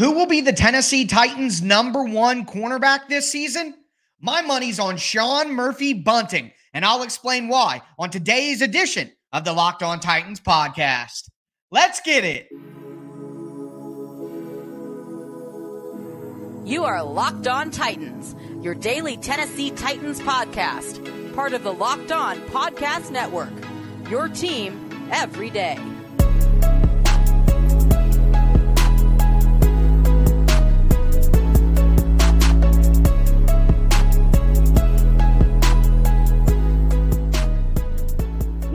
Who will be the Tennessee Titans' number one cornerback this season? My money's on Sean Murphy Bunting, and I'll explain why on today's edition of the Locked On Titans podcast. Let's get it. You are Locked On Titans, your daily Tennessee Titans podcast, part of the Locked On Podcast Network. Your team every day.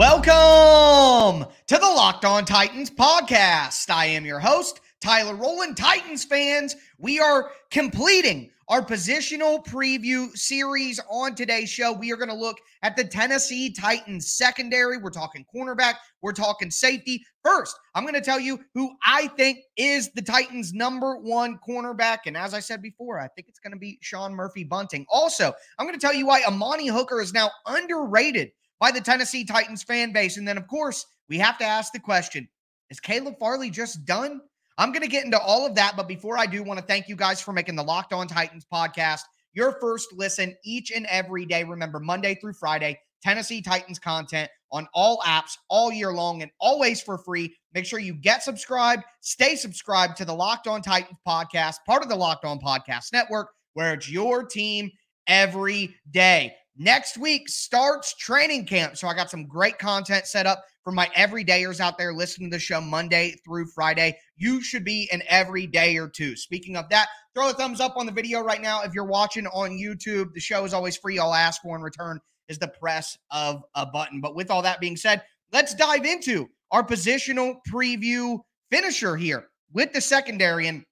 Welcome to the Locked On Titans podcast. I am your host, Tyler Rowland. Titans fans, we are completing our positional preview series on today's show. We are going to look at the Tennessee Titans secondary. We're talking cornerback, we're talking safety. First, I'm going to tell you who I think is the Titans' number one cornerback. And as I said before, I think it's going to be Sean Murphy Bunting. Also, I'm going to tell you why Amani Hooker is now underrated by the Tennessee Titans fan base. And then, of course, we have to ask the question is Caleb Farley just done? I'm going to get into all of that. But before I do, want to thank you guys for making the Locked On Titans podcast your first listen each and every day. Remember, Monday through Friday, Tennessee Titans content on all apps all year long and always for free. Make sure you get subscribed, stay subscribed to the Locked On Titans podcast, part of the Locked On Podcast Network, where it's your team every day. Next week starts training camp. So I got some great content set up for my everydayers out there listening to the show Monday through Friday. You should be an everyday or two. Speaking of that, throw a thumbs up on the video right now. If you're watching on YouTube, the show is always free. All I ask for in return is the press of a button. But with all that being said, let's dive into our positional preview finisher here with the secondary. And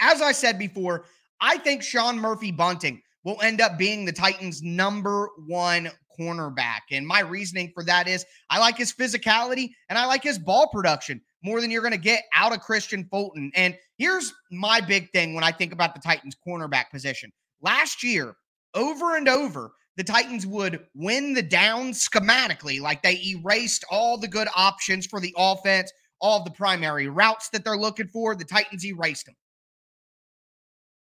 as I said before, I think Sean Murphy Bunting will end up being the Titans' number one cornerback. And my reasoning for that is I like his physicality and I like his ball production more than you're going to get out of Kristian Fulton. And here's my big thing when I think about the Titans' cornerback position. Last year, over and over, the Titans would win the down schematically, like they erased all the good options for the offense, all of the primary routes that they're looking for. The Titans erased them.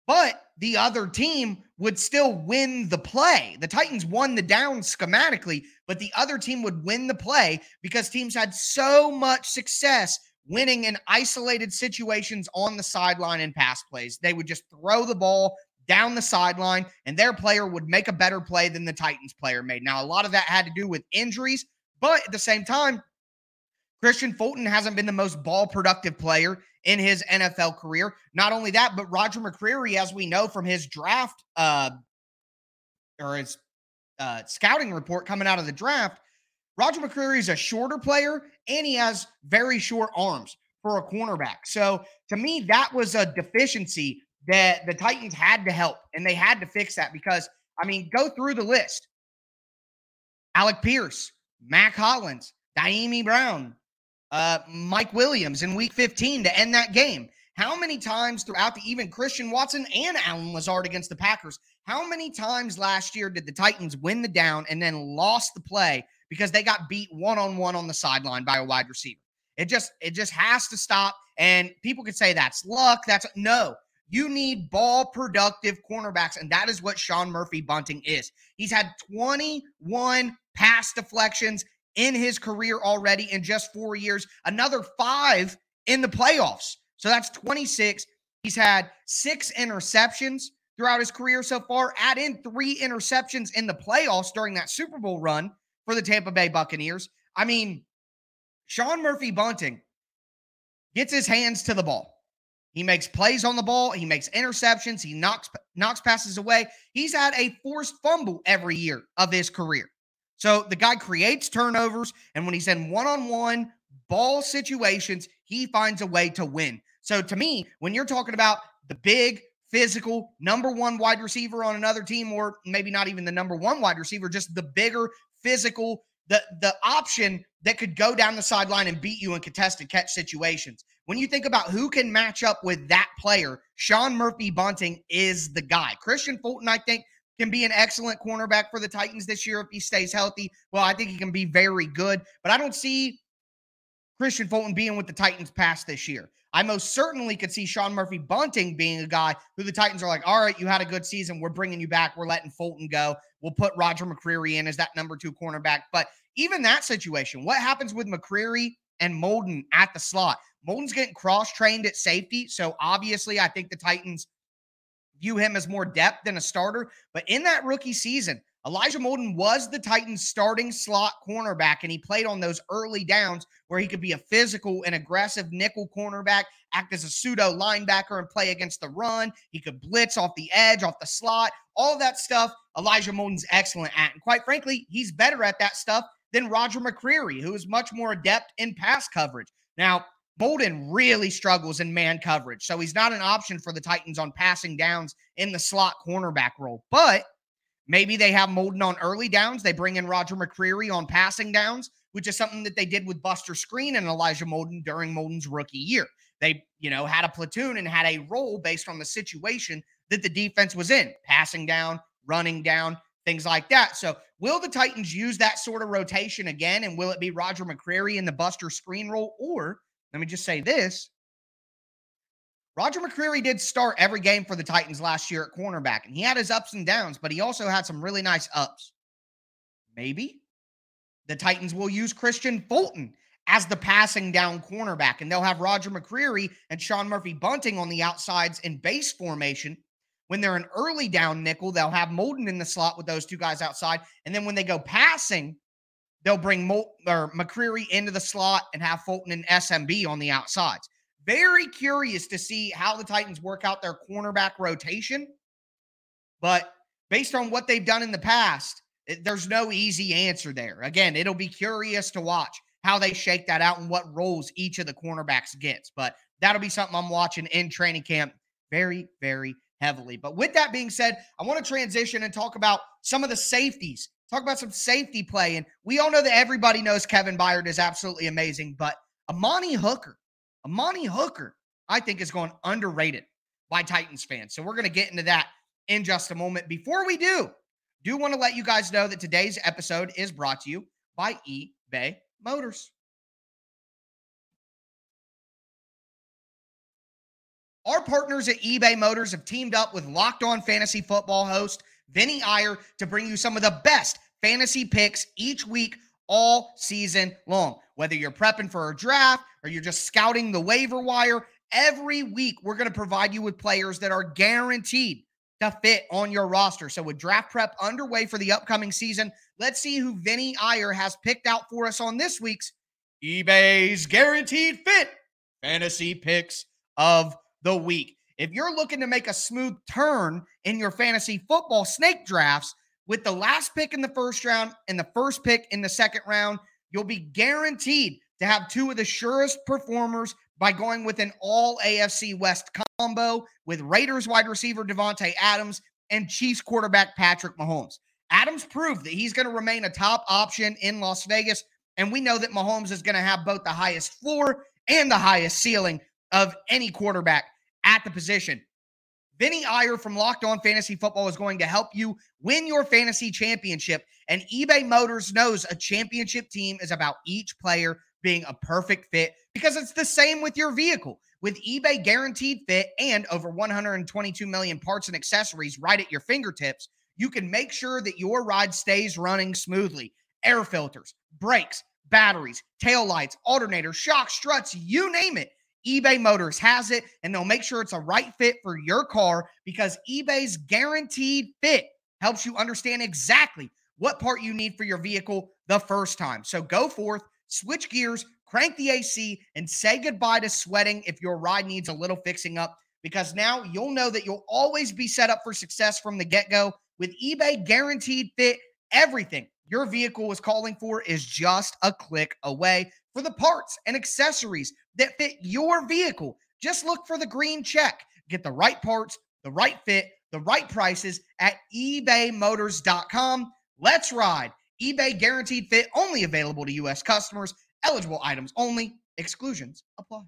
But the other team would still win the play. The Titans won the down schematically, but the other team would win the play because teams had so much success winning in isolated situations on the sideline and pass plays. They would just throw the ball down the sideline, and their player would make a better play than the Titans player made. Now, a lot of that had to do with injuries, but at the same time, Kristian Fulton hasn't been the most ball productive player in his NFL career. Not only that, but Roger McCreary, as we know from his draft uh, or his uh, scouting report coming out of the draft, Roger McCreary is a shorter player and he has very short arms for a cornerback. So to me, that was a deficiency that the Titans had to help and they had to fix that because, I mean, go through the list Alec Pierce, Mack Hollins, Dyami Brown, uh, Mike Williams in week 15 to end that game. How many times throughout the even Christian Watson and Allen Lazard against the Packers, how many times last year did the Titans win the down and then lost the play because they got beat one on one on the sideline by a wide receiver? It just it just has to stop. And people could say that's luck. That's no. You need ball productive cornerbacks, and that is what Sean Murphy Bunting is. He's had 21 pass deflections in his career already in just four years, another five in the playoffs. So that's 26. He's had six interceptions throughout his career so far. Add in three interceptions in the playoffs during that Super Bowl run for the Tampa Bay Buccaneers. I mean, Sean Murphy Bunting gets his hands to the ball. He makes plays on the ball. He makes interceptions. He knocks knocks passes away. He's had a forced fumble every year of his career. So the guy creates turnovers, and when he's in one on one ball situations, he finds a way to win. So to me, when you're talking about the big, physical number one wide receiver on another team, or maybe not even the number one wide receiver, just the bigger, physical, the, the option that could go down the sideline and beat you in contested catch situations. When you think about who can match up with that player, Sean Murphy Bunting is the guy. Kristian Fulton, I think, can be an excellent cornerback for the Titans this year if he stays healthy. Well, I think he can be very good, but I don't see Kristian Fulton being with the Titans past this year. I most certainly could see Sean Murphy Bunting being a guy who the Titans are like, all right, you had a good season. We're bringing you back. We're letting Fulton go. We'll put Roger McCreary in as that number two cornerback. But even that situation, what happens with McCreary and Molden at the slot? Molden's getting cross trained at safety. So obviously, I think the Titans view him as more depth than a starter. But in that rookie season, Elijah Molden was the Titans' starting slot cornerback, and he played on those early downs where he could be a physical and aggressive nickel cornerback, act as a pseudo linebacker, and play against the run. He could blitz off the edge, off the slot, all that stuff. Elijah Molden's excellent at. And quite frankly, he's better at that stuff than Roger McCreary, who is much more adept in pass coverage. Now, Molden really struggles in man coverage, so he's not an option for the Titans on passing downs in the slot cornerback role. But maybe they have Molden on early downs. They bring in Roger McCreary on passing downs, which is something that they did with Buster Skrine and Elijah Molden during Molden's rookie year. They, you know, had a platoon and had a role based on the situation that the defense was in, passing down, running down, things like that. So, will the Titans use that sort of rotation again? And will it be Roger McCreary in the Buster Skrine role, or let me just say this. Roger McCreary did start every game for the Titans last year at cornerback, and he had his ups and downs, but he also had some really nice ups. Maybe the Titans will use Kristian Fulton as the passing down cornerback, and they'll have Roger McCreary and Sean Murphy Bunting on the outsides in base formation. When they're an early down nickel, they'll have Molden in the slot with those two guys outside. And then when they go passing, they'll bring or McCreary into the slot and have Fulton and SMB on the outsides. Very curious to see how the Titans work out their cornerback rotation. But based on what they've done in the past, it, there's no easy answer there. Again, it'll be curious to watch how they shake that out and what roles each of the cornerbacks gets. But that'll be something I'm watching in training camp very, very heavily. But with that being said, I want to transition and talk about some of the safeties talk about some safety play. And we all know that everybody knows Kevin Byard is absolutely amazing, but Amani Hooker, Amani Hooker, I think is going underrated by Titans fans. So we're going to get into that in just a moment. Before we do, do want to let you guys know that today's episode is brought to you by eBay Motors. Our partners at eBay Motors have teamed up with Locked On Fantasy Football host Vinny Iyer to bring you some of the best fantasy picks each week all season long. Whether you're prepping for a draft or you're just scouting the waiver wire, every week we're going to provide you with players that are guaranteed to fit on your roster. So, with draft prep underway for the upcoming season, let's see who Vinny Iyer has picked out for us on this week's eBay's Guaranteed Fit Fantasy Picks of the Week. If you're looking to make a smooth turn in your fantasy football snake drafts with the last pick in the first round and the first pick in the second round, you'll be guaranteed to have two of the surest performers by going with an all AFC West combo with Raiders wide receiver Davante Adams and Chiefs quarterback Patrick Mahomes. Adams proved that he's going to remain a top option in Las Vegas, and we know that Mahomes is going to have both the highest floor and the highest ceiling of any quarterback at the position. Vinny Iyer from Locked On Fantasy Football is going to help you win your fantasy championship. And eBay Motors knows a championship team is about each player being a perfect fit because it's the same with your vehicle. With eBay Guaranteed Fit and over 122 million parts and accessories right at your fingertips, you can make sure that your ride stays running smoothly. Air filters, brakes, batteries, tail lights, alternators, shocks, struts, you name it eBay Motors has it and they'll make sure it's a right fit for your car because eBay's guaranteed fit helps you understand exactly what part you need for your vehicle the first time. So go forth, switch gears, crank the AC, and say goodbye to sweating if your ride needs a little fixing up because now you'll know that you'll always be set up for success from the get go with eBay guaranteed fit. Everything your vehicle is calling for is just a click away for the parts and accessories that fit your vehicle. Just look for the green check. Get the right parts, the right fit, the right prices at ebaymotors.com. Let's ride. eBay guaranteed fit only available to U.S. customers. Eligible items only. Exclusions apply.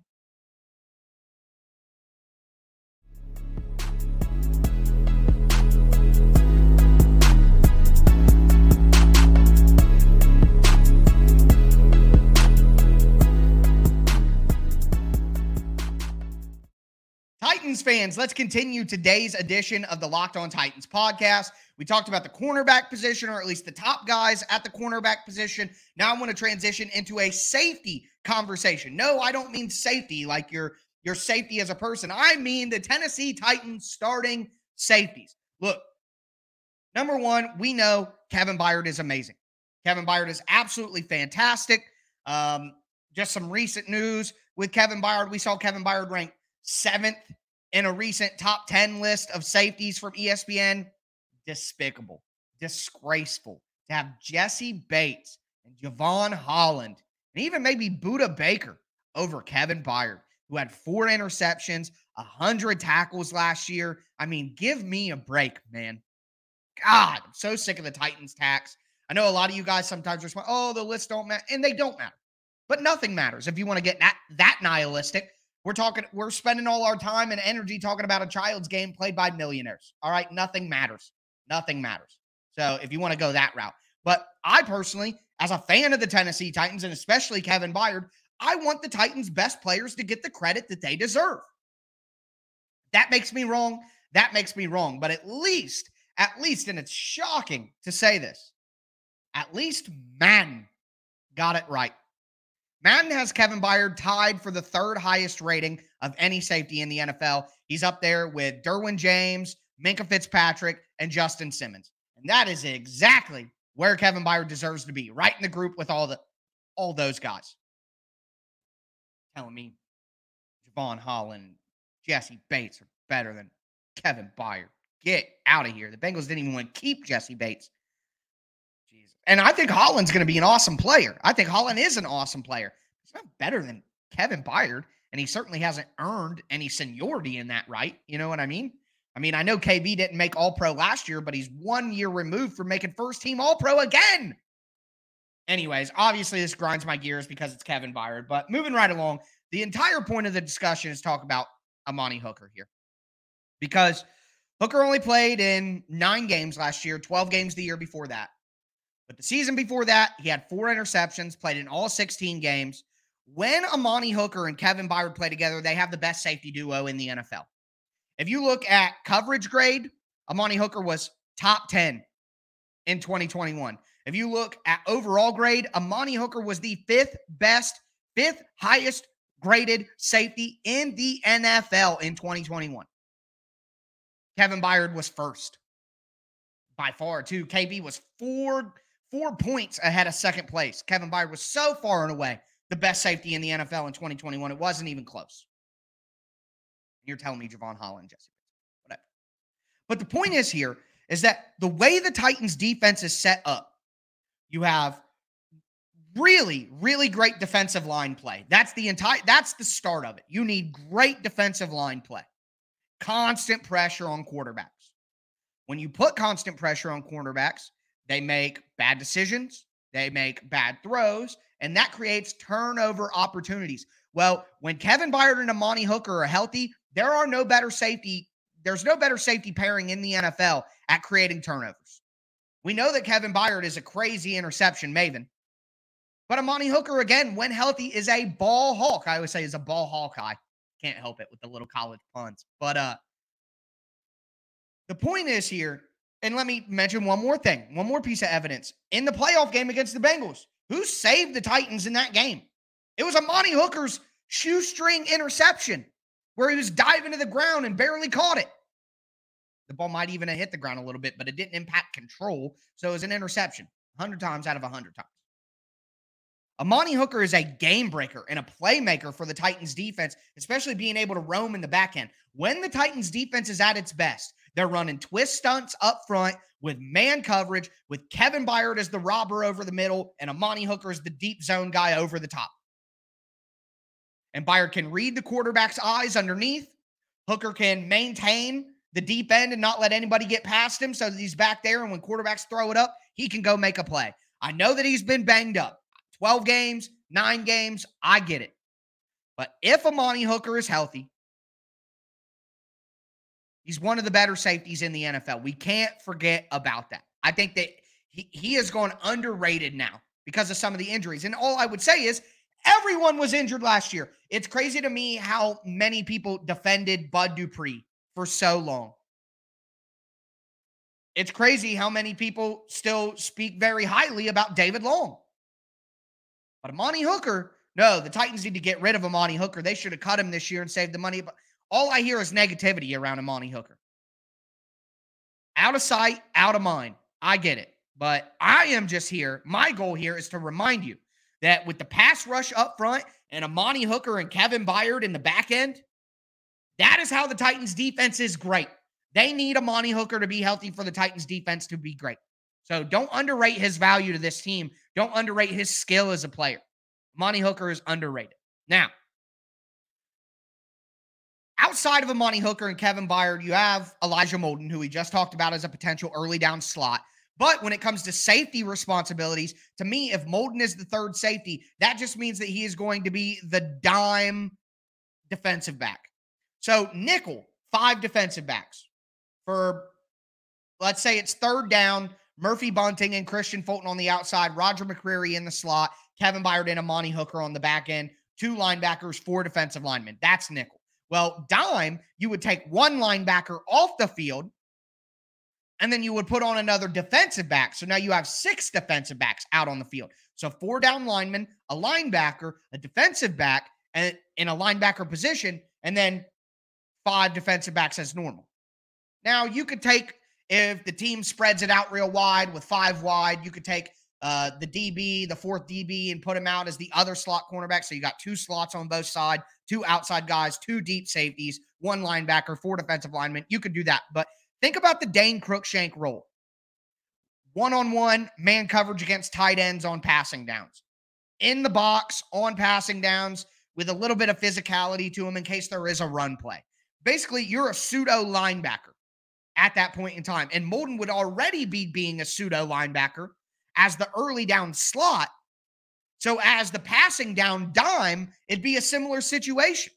Titans fans, let's continue today's edition of the Locked On Titans podcast. We talked about the cornerback position, or at least the top guys at the cornerback position. Now I want to transition into a safety conversation. No, I don't mean safety like your your safety as a person. I mean the Tennessee Titans starting safeties. Look, number one, we know Kevin Byard is amazing. Kevin Byard is absolutely fantastic. Um, just some recent news with Kevin Byard. We saw Kevin Byard ranked seventh in a recent top 10 list of safeties from ESPN. Despicable, disgraceful to have Jessie Bates and Jevon Holland and even maybe Budda Baker over Kevin Byard, who had four interceptions, a hundred tackles last year. I mean, give me a break, man. God, I'm so sick of the Titans tax. I know a lot of you guys sometimes respond, oh, the lists don't matter, and they don't matter. But nothing matters if you want to get that that nihilistic. We're talking, we're spending all our time and energy talking about a child's game played by millionaires. All right. Nothing matters. Nothing matters. So if you want to go that route. But I personally, as a fan of the Tennessee Titans and especially Kevin Byard, I want the Titans' best players to get the credit that they deserve. That makes me wrong. That makes me wrong. But at least, at least, and it's shocking to say this, at least Madden got it right. Madden has Kevin Byard tied for the third highest rating of any safety in the NFL. He's up there with Derwin James, Minkah Fitzpatrick, and Justin Simmons. And that is exactly where Kevin Byard deserves to be, right in the group with all the all those guys. Telling me Jevon Holland, Jessie Bates are better than Kevin Byard. Get out of here. The Bengals didn't even want to keep Jessie Bates. And I think Holland's going to be an awesome player. I think Holland is an awesome player. He's not better than Kevin Byard, and he certainly hasn't earned any seniority in that right. You know what I mean? I mean, I know KB didn't make All Pro last year, but he's one year removed from making first team All Pro again. Anyways, obviously this grinds my gears because it's Kevin Byard. But moving right along, the entire point of the discussion is talk about Amani Hooker here. Because Hooker only played in nine games last year, 12 games the year before that. But the season before that, he had four interceptions, played in all 16 games. When Amani Hooker and Kevin Byard play together, they have the best safety duo in the NFL. If you look at coverage grade, Amani Hooker was top 10 in 2021. If you look at overall grade, Amani Hooker was the fifth best, fifth highest graded safety in the NFL in 2021. Kevin Byard was first by far, too. KB was four four points ahead of second place. Kevin Byard was so far and away the best safety in the NFL in 2021. It wasn't even close. You're telling me Jevon Holland, Jessie, whatever. But the point is here is that the way the Titans defense is set up, you have really, really great defensive line play. That's the entire that's the start of it. You need great defensive line play. Constant pressure on quarterbacks. When you put constant pressure on cornerbacks, they make bad decisions, they make bad throws, and that creates turnover opportunities. Well, when Kevin Byard and Amani Hooker are healthy, there are no better safety. There's no better safety pairing in the NFL at creating turnovers. We know that Kevin Byard is a crazy interception maven. But Amani Hooker, again, when healthy, is a ball hawk. I always say is a ball hawk. I can't help it with the little college puns. But uh the point is here and let me mention one more thing, one more piece of evidence. In the playoff game against the Bengals, who saved the Titans in that game? It was Amani Hooker's shoestring interception where he was diving to the ground and barely caught it. The ball might even have hit the ground a little bit, but it didn't impact control. So it was an interception 100 times out of 100 times. Amani Hooker is a game breaker and a playmaker for the Titans defense, especially being able to roam in the back end. When the Titans defense is at its best, they're running twist stunts up front with man coverage, with Kevin Byard as the robber over the middle, and Amani Hooker as the deep zone guy over the top. And Byard can read the quarterback's eyes underneath. Hooker can maintain the deep end and not let anybody get past him so that he's back there. And when quarterbacks throw it up, he can go make a play. I know that he's been banged up 12 games, nine games. I get it. But if Amani Hooker is healthy, He's one of the better safeties in the NFL. We can't forget about that. I think that he, he has gone underrated now because of some of the injuries. And all I would say is Everyone was injured last year. It's crazy to me how many people defended Bud Dupree for so long. It's crazy how many people still speak very highly about David Long. But Amani Hooker, no, the Titans need to get rid of Amani Hooker. They should have cut him this year and saved the money. But all I hear is negativity around Amani Hooker. Out of sight, out of mind. I get it. But I am just here. My goal here is to remind you that with the pass rush up front and Amani Hooker and Kevin Byard in the back end, that is how the Titans defense is great. They need Amani Hooker to be healthy for the Titans defense to be great. So don't underrate his value to this team. Don't underrate his skill as a player. Amani Hooker is underrated. Now, outside of Amani Hooker and Kevin Byard, you have Elijah Molden, who we just talked about as a potential early down slot. But when it comes to safety responsibilities, to me, if Molden is the third safety, that just means that he is going to be the dime defensive back. So, nickel, five defensive backs for, let's say it's third down, Murphy Bunting and Kristian Fulton on the outside, Roger McCreary in the slot, Kevin Byard and Amani Hooker on the back end, two linebackers, four defensive linemen. That's nickel. Well, dime, you would take one linebacker off the field and then you would put on another defensive back. So now you have six defensive backs out on the field. So four down linemen, a linebacker, a defensive back, and in a linebacker position, and then five defensive backs as normal. Now you could take if the team spreads it out real wide with five wide, you could take uh, the DB, the fourth DB, and put him out as the other slot cornerback. So you got two slots on both sides, two outside guys, two deep safeties, one linebacker, four defensive linemen. You could do that. But think about the Dane Cruikshank role one on one man coverage against tight ends on passing downs, in the box on passing downs with a little bit of physicality to him in case there is a run play. Basically, you're a pseudo linebacker at that point in time. And Molden would already be being a pseudo linebacker as the early down slot. So, as the passing down dime, it'd be a similar situation.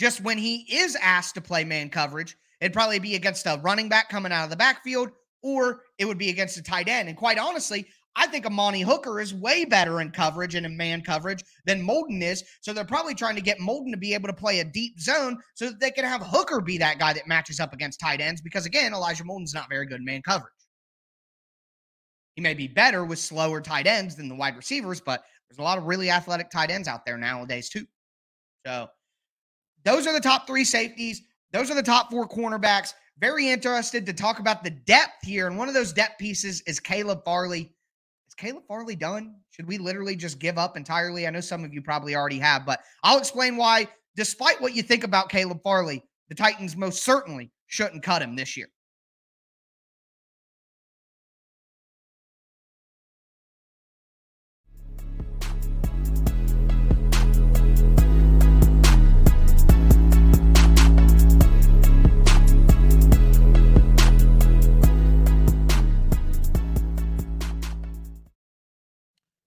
Just when he is asked to play man coverage, it'd probably be against a running back coming out of the backfield, or it would be against a tight end. And quite honestly, I think Amani Hooker is way better in coverage and in man coverage than Molden is. So they're probably trying to get Molden to be able to play a deep zone so that they can have Hooker be that guy that matches up against tight ends. Because again, Elijah Molden's not very good in man coverage. He may be better with slower tight ends than the wide receivers, but there's a lot of really athletic tight ends out there nowadays, too. So those are the top three safeties. Those are the top four cornerbacks. Very interested to talk about the depth here. And one of those depth pieces is Caleb Farley. Is Caleb Farley done? Should we literally just give up entirely? I know some of you probably already have, but I'll explain why, despite what you think about Caleb Farley, the Titans most certainly shouldn't cut him this year.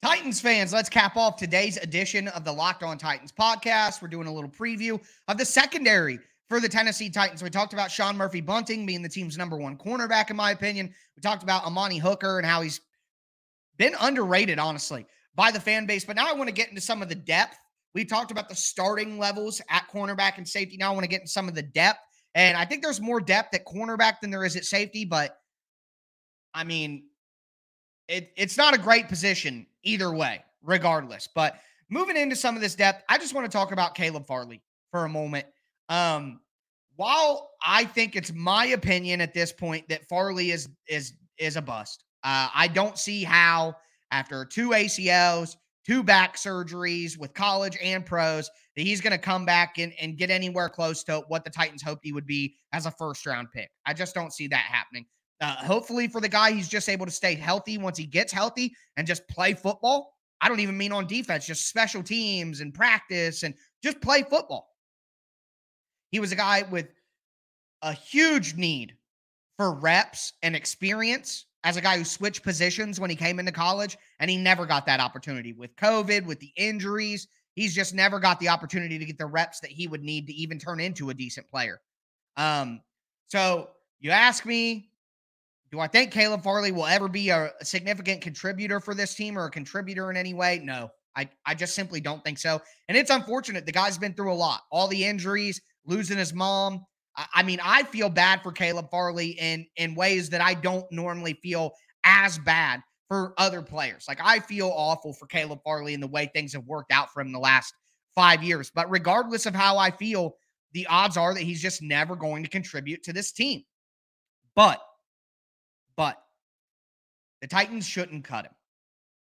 Titans fans, let's cap off today's edition of the Locked On Titans podcast. We're doing a little preview of the secondary for the Tennessee Titans. We talked about Sean Murphy Bunting being the team's number one cornerback, in my opinion. We talked about Amani Hooker and how he's been underrated, honestly, by the fan base. But now I want to get into some of the depth. We talked about the starting levels at cornerback and safety. Now I want to get into some of the depth. And I think there's more depth at cornerback than there is at safety. But I mean, it, it's not a great position either way, regardless. But moving into some of this depth, I just want to talk about Caleb Farley for a moment. Um, while I think it's my opinion at this point that Farley is is is a bust, uh, I don't see how after two ACLs, two back surgeries with college and pros that he's going to come back and, and get anywhere close to what the Titans hoped he would be as a first round pick. I just don't see that happening. Uh, hopefully, for the guy, he's just able to stay healthy once he gets healthy and just play football. I don't even mean on defense, just special teams and practice and just play football. He was a guy with a huge need for reps and experience as a guy who switched positions when he came into college, and he never got that opportunity with COVID, with the injuries. He's just never got the opportunity to get the reps that he would need to even turn into a decent player. Um, so you ask me, do I think Caleb Farley will ever be a, significant contributor for this team or a contributor in any way? No, I, I just simply don't think so. And it's unfortunate. The guy's been through a lot. All the injuries, losing his mom. I, I mean, I feel bad for Caleb Farley in in ways that I don't normally feel as bad for other players. Like I feel awful for Caleb Farley and the way things have worked out for him the last five years. But regardless of how I feel, the odds are that he's just never going to contribute to this team. But, but the Titans shouldn't cut him.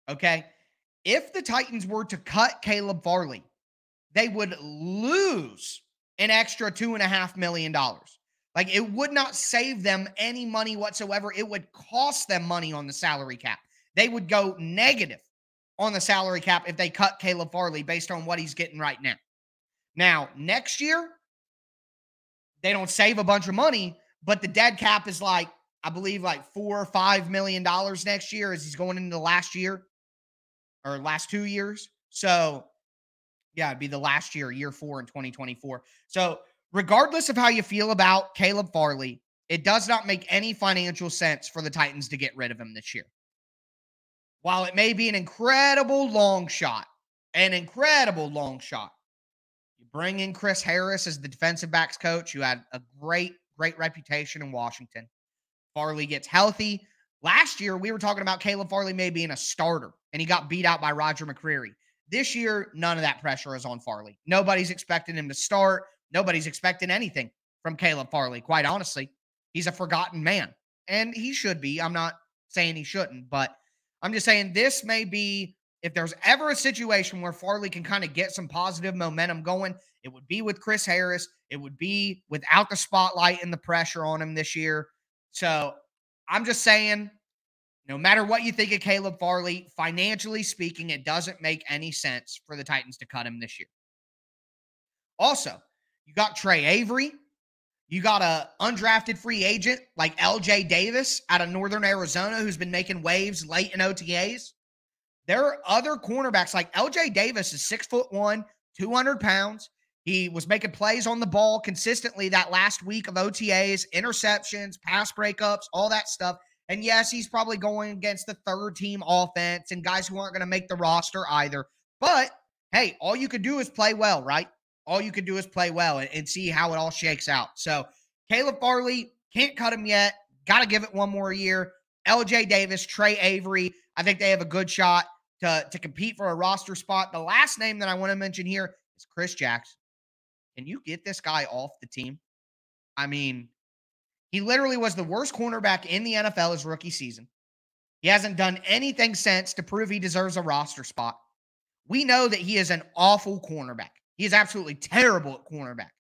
Okay. If the Titans were to cut Caleb Farley, they would lose an extra two and a half million dollars. Like it would not save them any money whatsoever. It would cost them money on the salary cap. They would go negative on the salary cap if they cut Caleb Farley based on what he's getting right now. Now, next year, they don't save a bunch of money, but the dead cap is like, I believe, like four or five million dollars next year as he's going into the last year or last two years. So, yeah, it'd be the last year, year four in 2024. So, regardless of how you feel about Caleb Farley, it does not make any financial sense for the Titans to get rid of him this year. While it may be an incredible long shot, an incredible long shot, you Bring in Chris Harris as the defensive backs coach, who had a great, great reputation in Washington. Farley gets healthy. Last year, we were talking about Caleb Farley may being a starter, and he got beat out by Roger McCreary. This year, none of that pressure is on Farley. Nobody's expecting him to start. Nobody's expecting anything from Caleb Farley, quite honestly. He's a forgotten man, and he should be. I'm not saying he shouldn't, but I'm just saying this may be if there's ever a situation where Farley can kind of get some positive momentum going, it would be with Chris Harris. It would be without the spotlight and the pressure on him this year. So I'm just saying, no matter what you think of Caleb Farley, financially speaking, it doesn't make any sense for the Titans to cut him this year. Also, you got Tre Avery. You got a undrafted free agent like LJ Davis out of Northern Arizona who's been making waves late in OTAs. There are other cornerbacks like LJ Davis is six foot one, 200 pounds. He was making plays on the ball consistently that last week of OTAs, interceptions, pass breakups, all that stuff. And yes, he's probably going against the third team offense and guys who aren't going to make the roster either. But hey, all you could do is play well, right? All you could do is play well and, and see how it all shakes out. So Caleb Farley can't cut him yet. Got to give it one more year. LJ Davis, Tre Avery. I think they have a good shot to, to compete for a roster spot. The last name that I want to mention here is Chris Jackson. Can you get this guy off the team? I mean, he literally was the worst cornerback in the NFL his rookie season. He hasn't done anything since to prove he deserves a roster spot. We know that he is an awful cornerback. He is absolutely terrible at cornerback.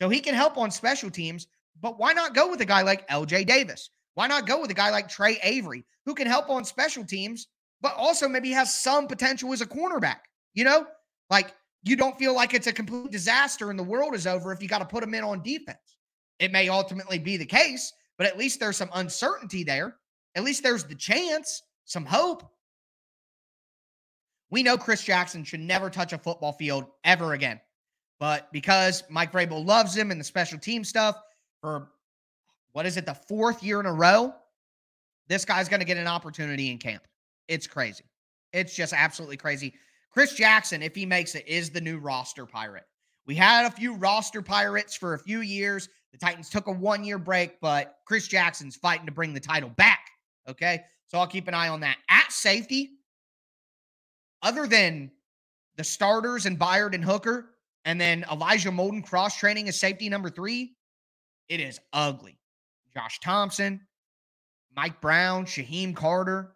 So he can help on special teams, but why not go with a guy like LJ Davis? Why not go with a guy like Tre Avery, who can help on special teams, but also maybe has some potential as a cornerback? You know, like you don't feel like it's a complete disaster and the world is over if you got to put them in on defense. It may ultimately be the case, but at least there's some uncertainty there. At least there's the chance, some hope. We know Chris Jackson should never touch a football field ever again. But because Mike Vrabel loves him and the special team stuff for what is it, the fourth year in a row, this guy's going to get an opportunity in camp. It's crazy. It's just absolutely crazy. Chris Jackson, if he makes it, is the new roster pirate. We had a few roster pirates for a few years. The Titans took a one year break, but Chris Jackson's fighting to bring the title back. Okay. So I'll keep an eye on that. At safety, other than the starters and Byard and Hooker, and then Elijah Molden cross training as safety number three, it is ugly. Josh Thompson, Mike Brown, Shyheim Carter.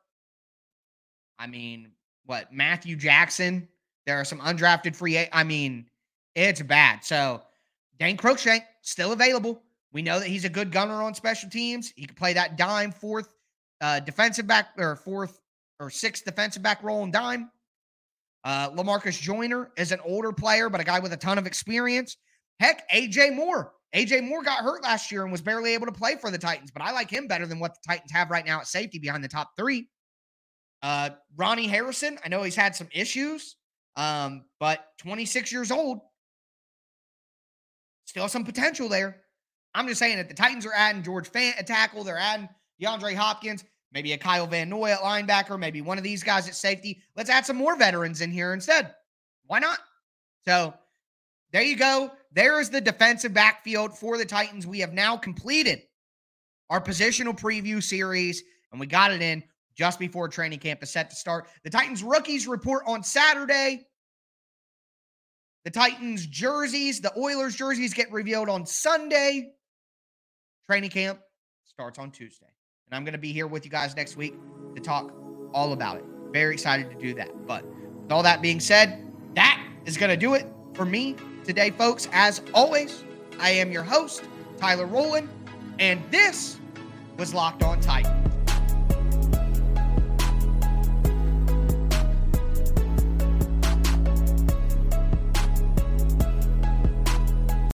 I mean, what, Matthew Jackson? There are some undrafted free. I mean, it's bad. So, Dane Cruikshank still available. We know that he's a good gunner on special teams. He can play that dime fourth uh, defensive back or fourth or sixth defensive back role in dime. Uh, Lamarcus Joyner is an older player, but a guy with a ton of experience. Heck, AJ Moore AJ Moore got hurt last year and was barely able to play for the Titans, but I like him better than what the Titans have right now at safety behind the top three. Uh, Ronnie Harrison, I know he's had some issues, um, but 26 years old, still some potential there. I'm just saying that the Titans are adding George Fant a tackle, they're adding DeAndre Hopkins. maybe a Kyle Van Noy at linebacker, maybe one of these guys at safety. Let's add some more veterans in here instead. Why not? So there you go. There is the defensive backfield for the Titans. We have now completed our positional preview series, and we got it in just before training camp is set to start. The Titans rookies report on Saturday. The Titans jerseys, the Oilers jerseys get revealed on Sunday. Training camp starts on Tuesday. And I'm going to be here with you guys next week to talk all about it. Very excited to do that. But with all that being said, that is going to do it for me today, folks. As always, I am your host, Tyler Rowland, and this was Locked On Titans.